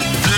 good.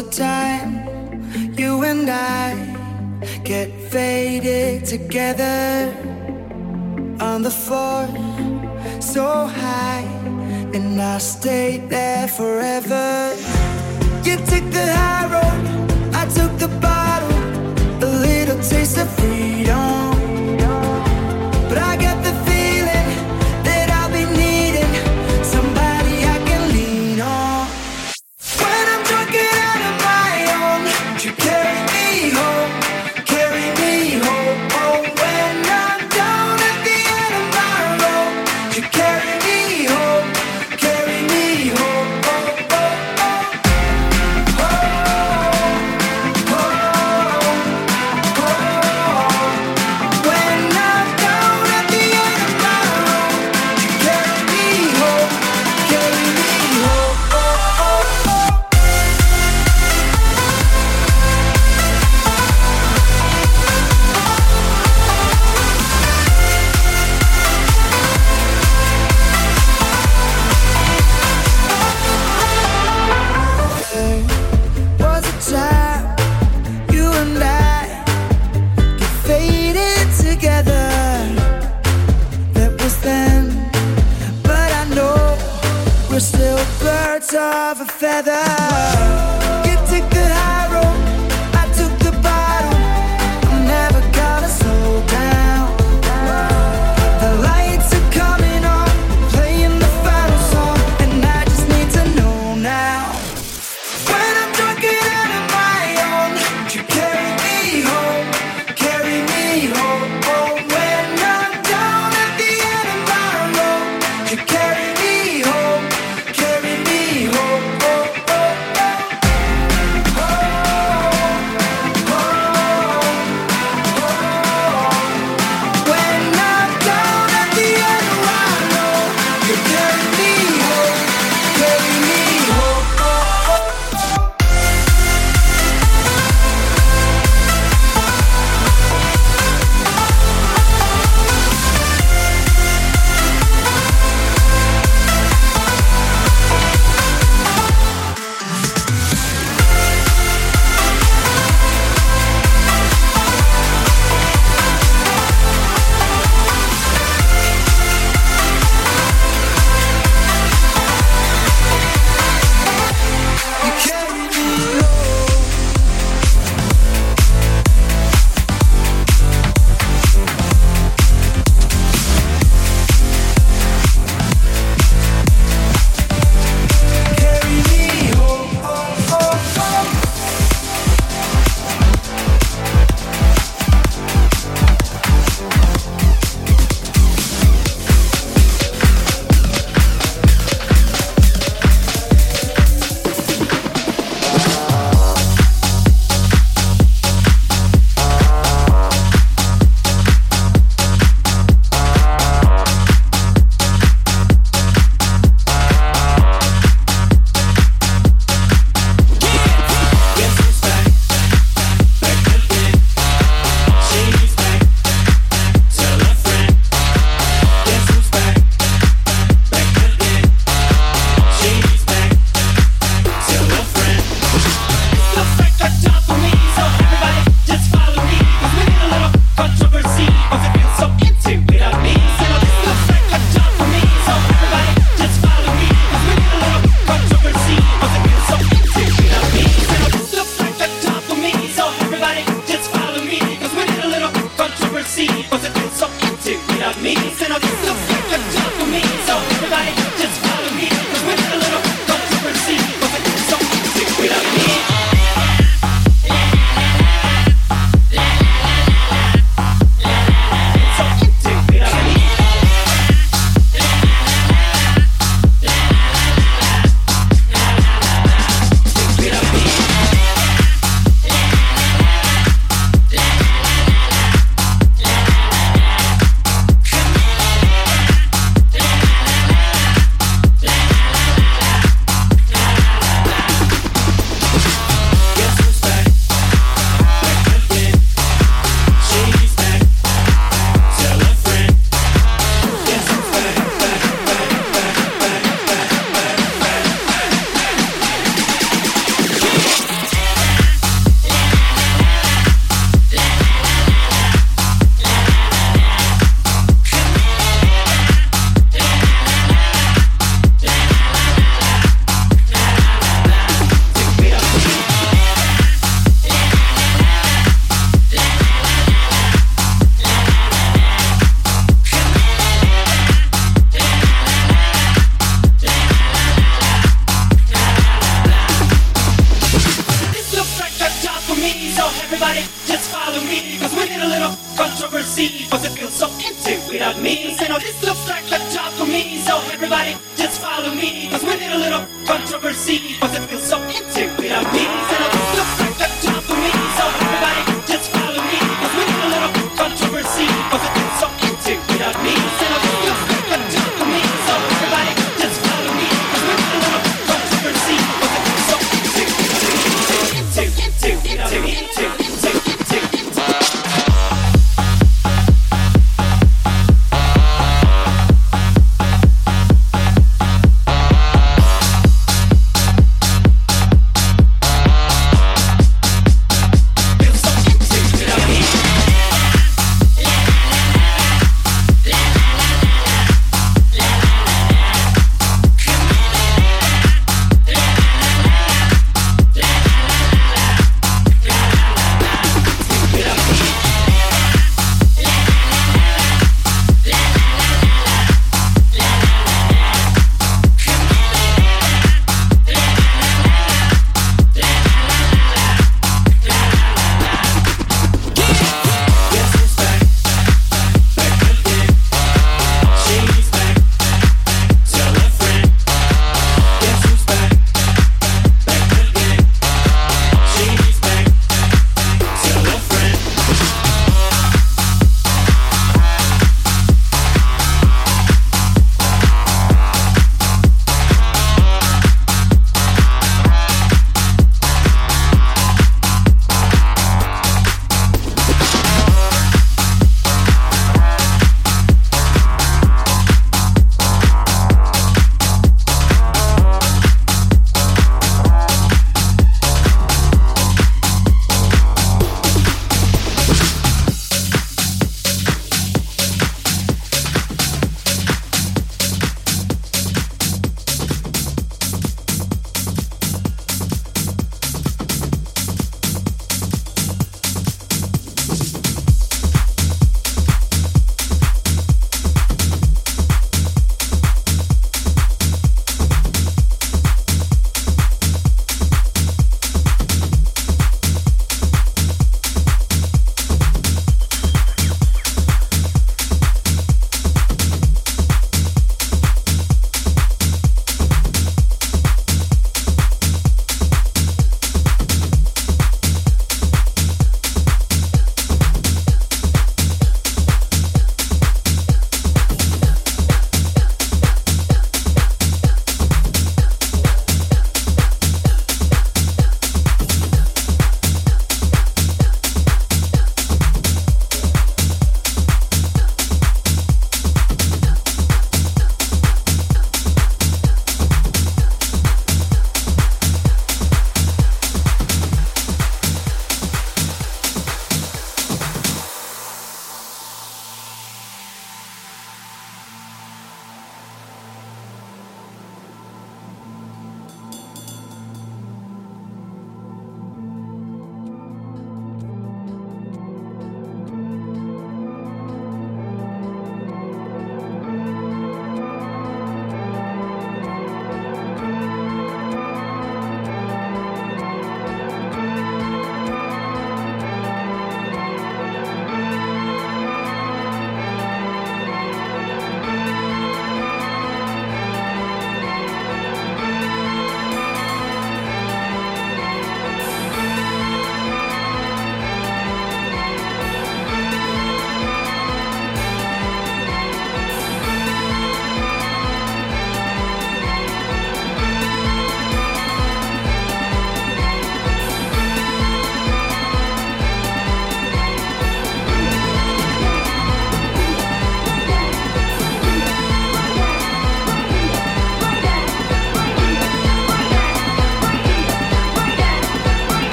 a time you and I get faded together on the floor so high, and I stay there forever. You took the high road, I took the bottle, a little taste of freedom.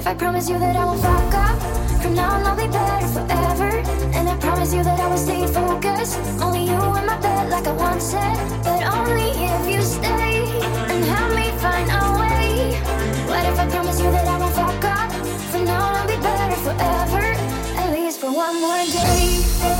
If I promise you that I won't fuck up, from now on I'll be better forever. And I promise you that I will stay focused. Only you in my bed, like I once said. But only if you stay and help me find a way. What if I promise you that I won't fuck up? From now on I'll be better forever. At least for one more day.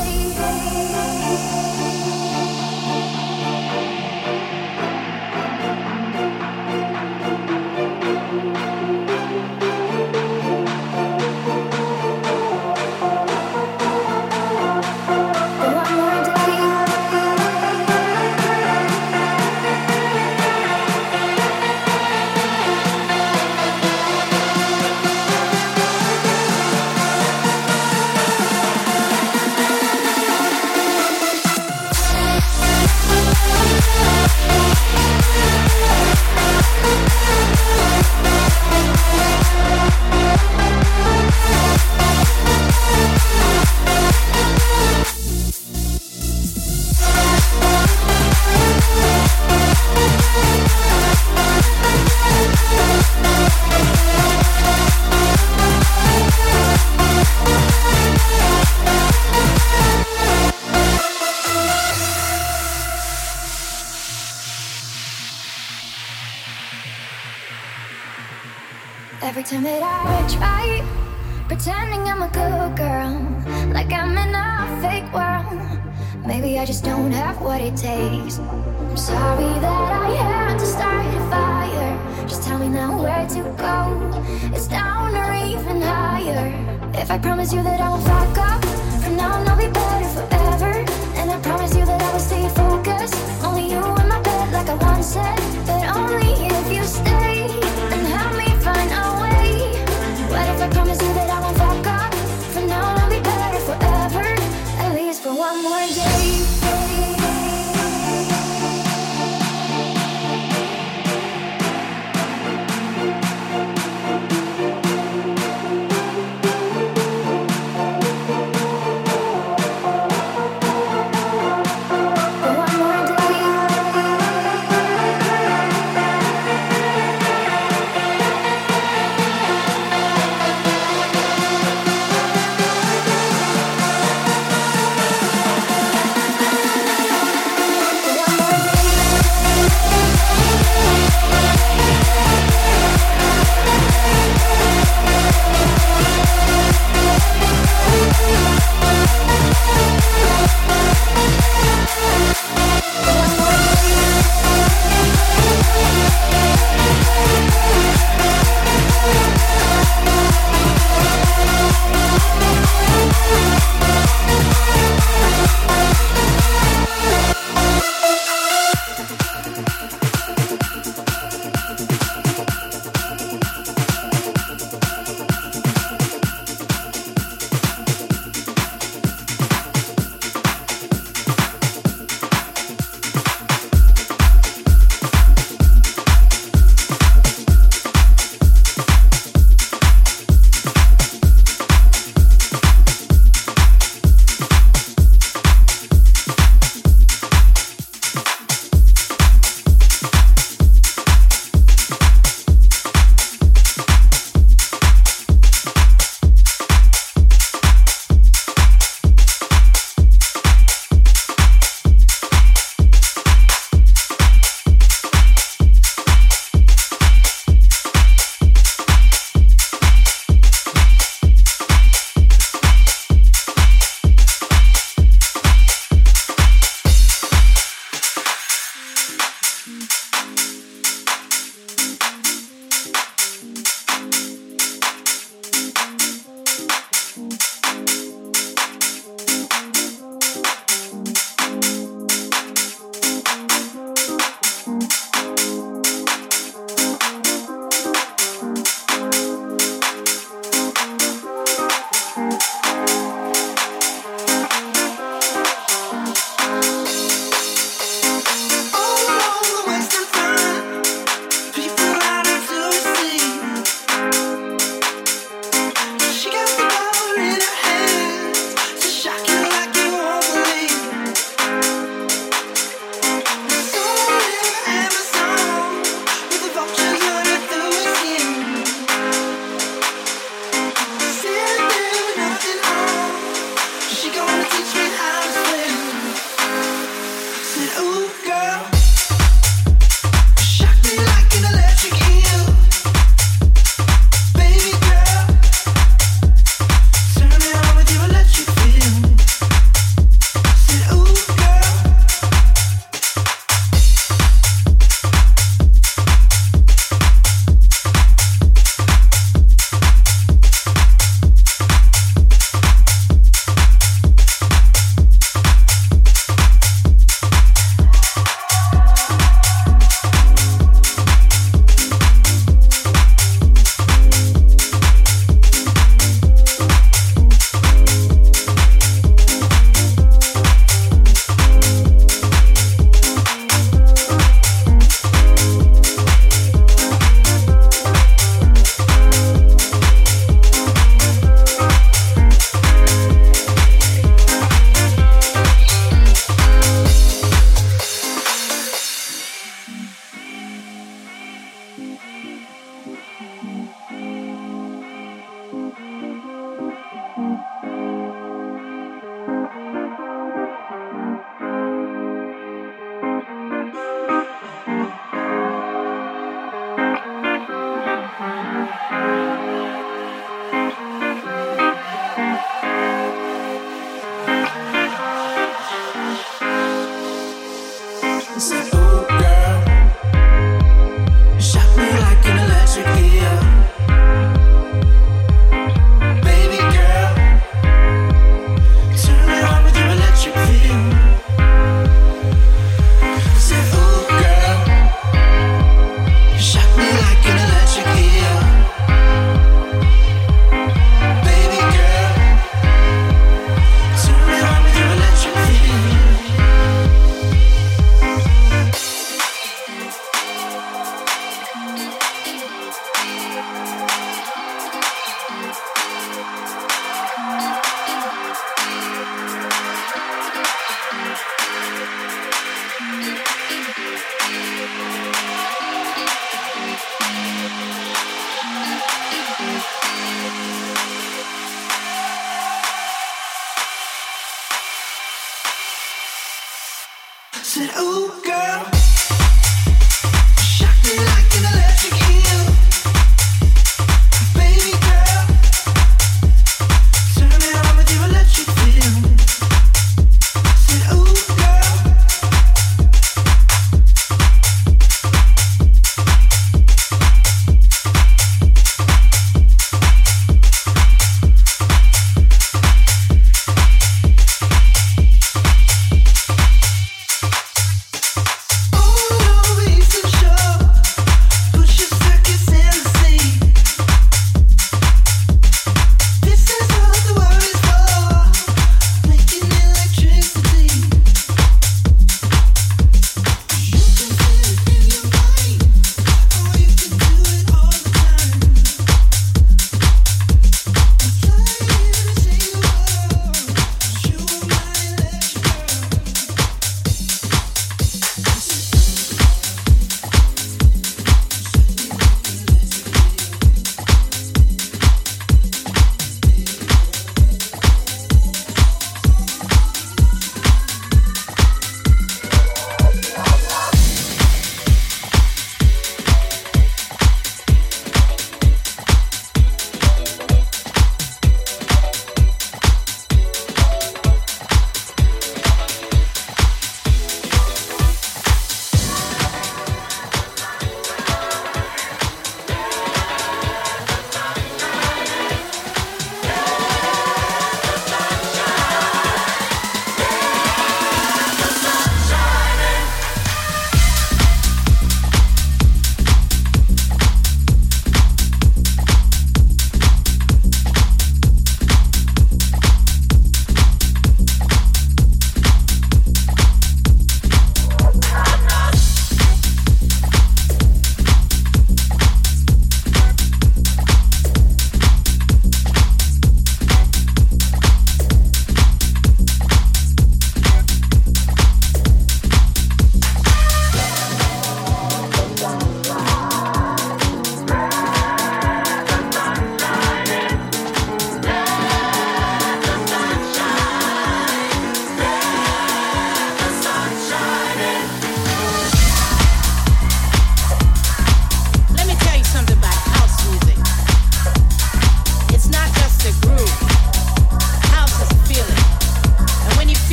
Said, "Ooh, girl, shock me like."